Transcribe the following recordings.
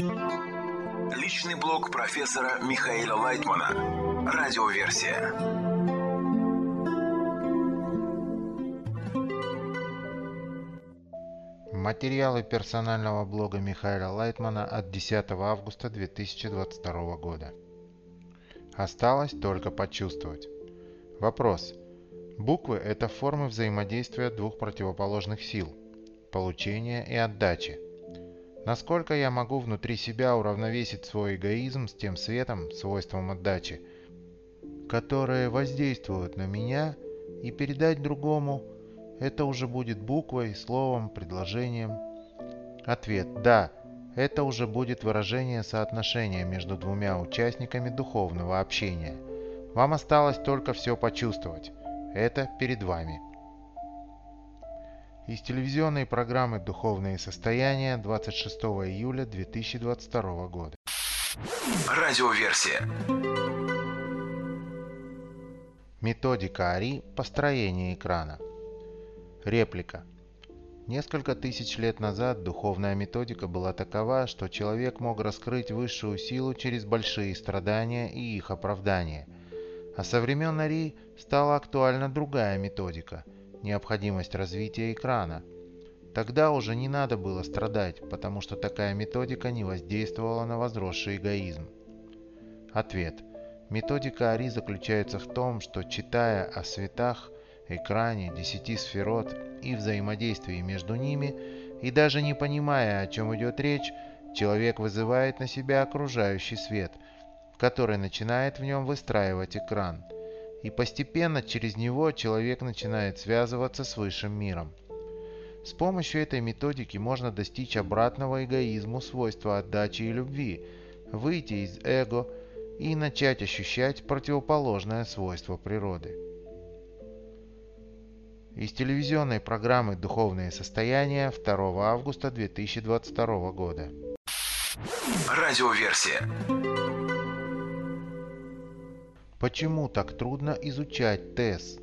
Личный блог профессора Михаила Лайтмана. Радиоверсия. Материалы персонального блога Михаила Лайтмана от 10 августа 2022 года. Осталось только почувствовать. Вопрос. Буквы – это формы взаимодействия двух противоположных сил – получения и отдачи. Насколько я могу внутри себя уравновесить свой эгоизм с тем светом, свойством отдачи, которые воздействуют на меня, и передать другому – это уже будет буквой, словом, предложением. Ответ – да, это уже будет выражение соотношения между двумя участниками духовного общения. Вам осталось только все почувствовать. Это перед вами. Из телевизионной программы «Духовные состояния» 26 июля 2022 года. Радиоверсия. Методика АРИ построения экрана. Реплика. Несколько тысяч лет назад духовная методика была такова, что человек мог раскрыть высшую силу через большие страдания и их оправдание – а со времен Ари стала актуальна другая методика – необходимость развития экрана. Тогда уже не надо было страдать, потому что такая методика не воздействовала на возросший эгоизм. Ответ. Методика Ари заключается в том, что читая о светах, экране, десяти сферот и взаимодействии между ними, и даже не понимая, о чем идет речь, человек вызывает на себя окружающий свет – который начинает в нем выстраивать экран. И постепенно через него человек начинает связываться с высшим миром. С помощью этой методики можно достичь обратного эгоизму свойства отдачи и любви, выйти из эго и начать ощущать противоположное свойство природы. Из телевизионной программы «Духовные состояния» 2 августа 2022 года. Радиоверсия. Почему так трудно изучать ТЭС?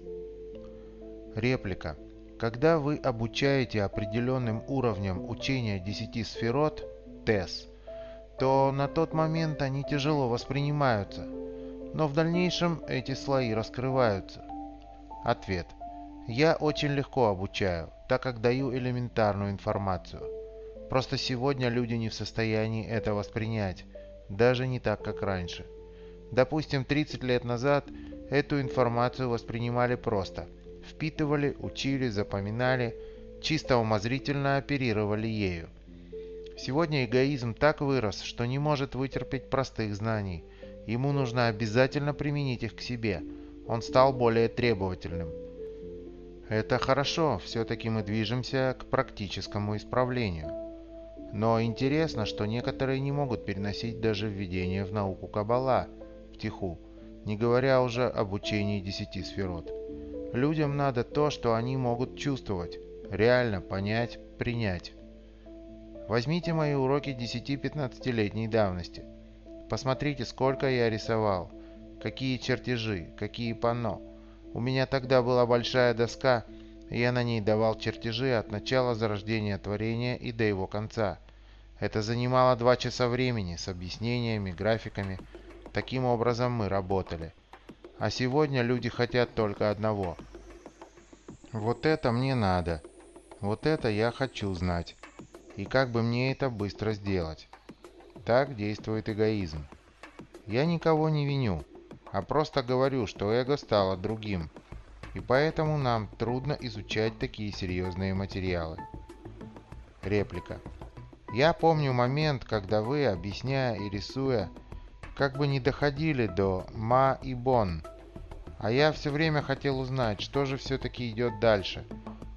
Реплика. Когда вы обучаете определенным уровнем учения 10 сферот, ТЭС, то на тот момент они тяжело воспринимаются, но в дальнейшем эти слои раскрываются. Ответ. Я очень легко обучаю, так как даю элементарную информацию. Просто сегодня люди не в состоянии это воспринять, даже не так, как раньше. Допустим, 30 лет назад эту информацию воспринимали просто. Впитывали, учили, запоминали, чисто умозрительно оперировали ею. Сегодня эгоизм так вырос, что не может вытерпеть простых знаний. Ему нужно обязательно применить их к себе. Он стал более требовательным. Это хорошо, все-таки мы движемся к практическому исправлению. Но интересно, что некоторые не могут переносить даже введение в науку Каббала – втиху, не говоря уже об учении десяти сферот. Людям надо то, что они могут чувствовать, реально понять, принять. Возьмите мои уроки 10-15-летней давности. Посмотрите, сколько я рисовал, какие чертежи, какие панно. У меня тогда была большая доска, и я на ней давал чертежи от начала зарождения творения и до его конца. Это занимало два часа времени с объяснениями, графиками, Таким образом мы работали. А сегодня люди хотят только одного. Вот это мне надо. Вот это я хочу знать. И как бы мне это быстро сделать? Так действует эгоизм. Я никого не виню, а просто говорю, что эго стало другим. И поэтому нам трудно изучать такие серьезные материалы. Реплика. Я помню момент, когда вы, объясняя и рисуя, как бы не доходили до Ма и Бон. А я все время хотел узнать, что же все-таки идет дальше.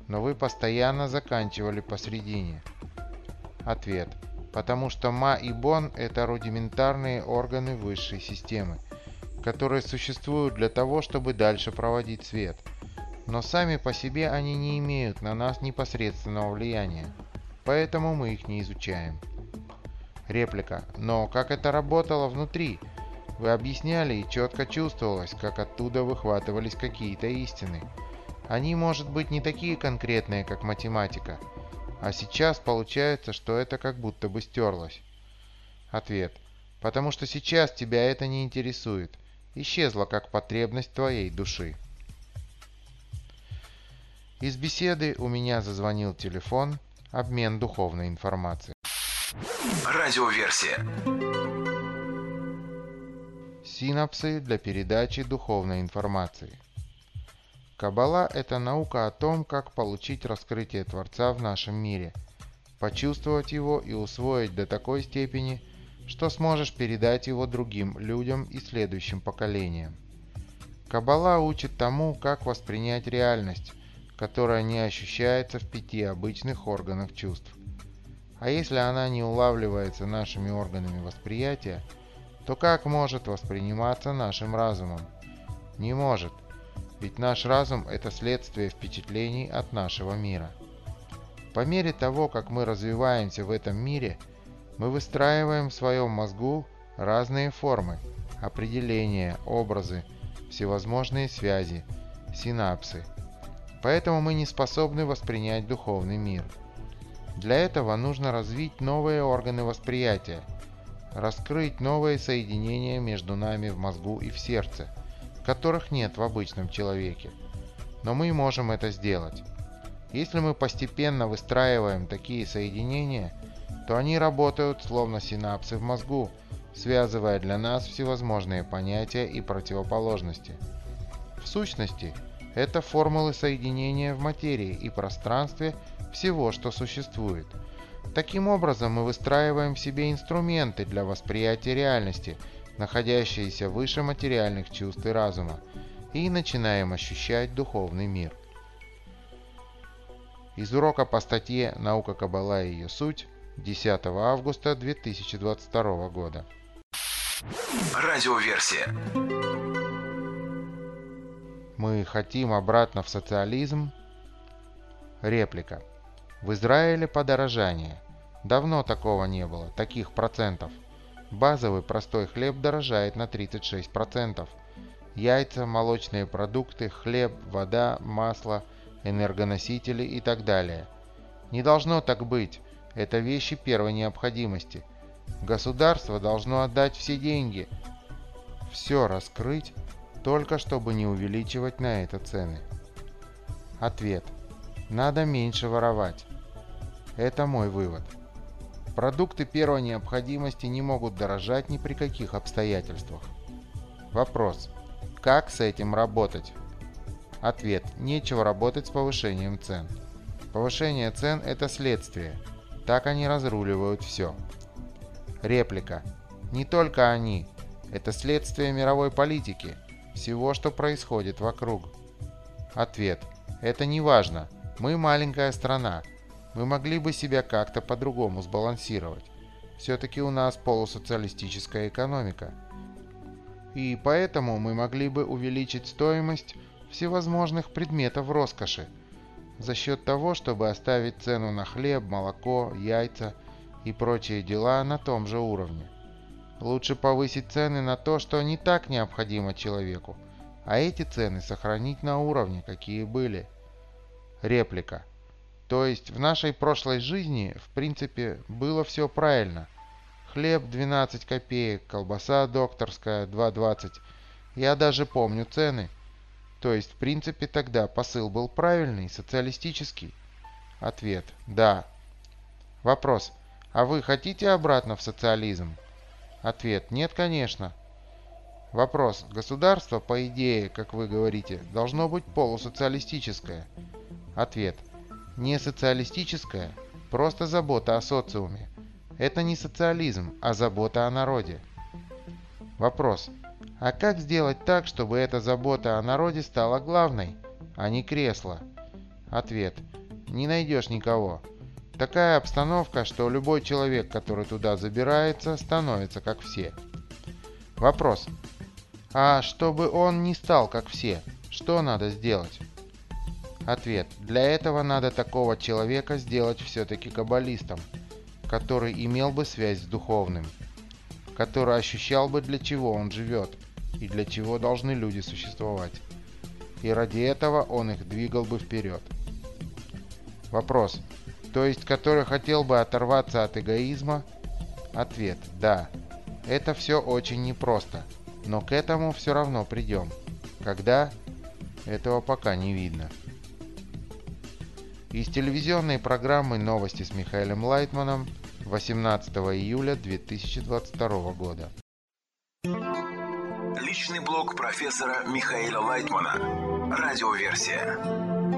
Но вы постоянно заканчивали посредине. Ответ. Потому что Ма и Бон – это рудиментарные органы высшей системы, которые существуют для того, чтобы дальше проводить свет. Но сами по себе они не имеют на нас непосредственного влияния, поэтому мы их не изучаем. Реплика. Но как это работало внутри? Вы объясняли и четко чувствовалось, как оттуда выхватывались какие-то истины. Они, может быть, не такие конкретные, как математика. А сейчас получается, что это как будто бы стерлось. Ответ. Потому что сейчас тебя это не интересует. Исчезла как потребность твоей души. Из беседы у меня зазвонил телефон, обмен духовной информацией. Радиоверсия. Синапсы для передачи духовной информации. Каббала – это наука о том, как получить раскрытие Творца в нашем мире, почувствовать его и усвоить до такой степени, что сможешь передать его другим людям и следующим поколениям. Каббала учит тому, как воспринять реальность, которая не ощущается в пяти обычных органах чувств. А если она не улавливается нашими органами восприятия, то как может восприниматься нашим разумом? Не может, ведь наш разум – это следствие впечатлений от нашего мира. По мере того, как мы развиваемся в этом мире, мы выстраиваем в своем мозгу разные формы, определения, образы, всевозможные связи, синапсы – Поэтому мы не способны воспринять духовный мир. Для этого нужно развить новые органы восприятия, раскрыть новые соединения между нами в мозгу и в сердце, которых нет в обычном человеке. Но мы можем это сделать. Если мы постепенно выстраиваем такие соединения, то они работают словно синапсы в мозгу, связывая для нас всевозможные понятия и противоположности. В сущности, это формулы соединения в материи и пространстве всего, что существует. Таким образом, мы выстраиваем в себе инструменты для восприятия реальности, находящиеся выше материальных чувств и разума, и начинаем ощущать духовный мир. Из урока по статье «Наука Каббала и ее суть» 10 августа 2022 года. Радиоверсия. Мы хотим обратно в социализм? Реплика. В Израиле подорожание. Давно такого не было, таких процентов. Базовый простой хлеб дорожает на 36%. Яйца, молочные продукты, хлеб, вода, масло, энергоносители и так далее. Не должно так быть. Это вещи первой необходимости. Государство должно отдать все деньги. Все раскрыть только чтобы не увеличивать на это цены. Ответ. Надо меньше воровать. Это мой вывод. Продукты первой необходимости не могут дорожать ни при каких обстоятельствах. Вопрос. Как с этим работать? Ответ. Нечего работать с повышением цен. Повышение цен – это следствие. Так они разруливают все. Реплика. Не только они. Это следствие мировой политики – всего, что происходит вокруг? Ответ. Это не важно. Мы маленькая страна. Мы могли бы себя как-то по-другому сбалансировать. Все-таки у нас полусоциалистическая экономика. И поэтому мы могли бы увеличить стоимость всевозможных предметов роскоши за счет того, чтобы оставить цену на хлеб, молоко, яйца и прочие дела на том же уровне. Лучше повысить цены на то, что не так необходимо человеку, а эти цены сохранить на уровне, какие были. Реплика. То есть в нашей прошлой жизни, в принципе, было все правильно. Хлеб 12 копеек, колбаса докторская 2,20. Я даже помню цены. То есть, в принципе, тогда посыл был правильный, социалистический? Ответ. Да. Вопрос. А вы хотите обратно в социализм? Ответ. Нет, конечно. Вопрос. Государство, по идее, как вы говорите, должно быть полусоциалистическое. Ответ. Не социалистическое, просто забота о социуме. Это не социализм, а забота о народе. Вопрос. А как сделать так, чтобы эта забота о народе стала главной, а не кресло? Ответ. Не найдешь никого. Такая обстановка, что любой человек, который туда забирается, становится как все. Вопрос. А чтобы он не стал как все, что надо сделать? Ответ. Для этого надо такого человека сделать все-таки каббалистом, который имел бы связь с духовным, который ощущал бы, для чего он живет и для чего должны люди существовать. И ради этого он их двигал бы вперед. Вопрос то есть который хотел бы оторваться от эгоизма, Ответ – да. Это все очень непросто, но к этому все равно придем. Когда? Этого пока не видно. Из телевизионной программы «Новости с Михаилом Лайтманом» 18 июля 2022 года. Личный блог профессора Михаила Лайтмана. Радиоверсия.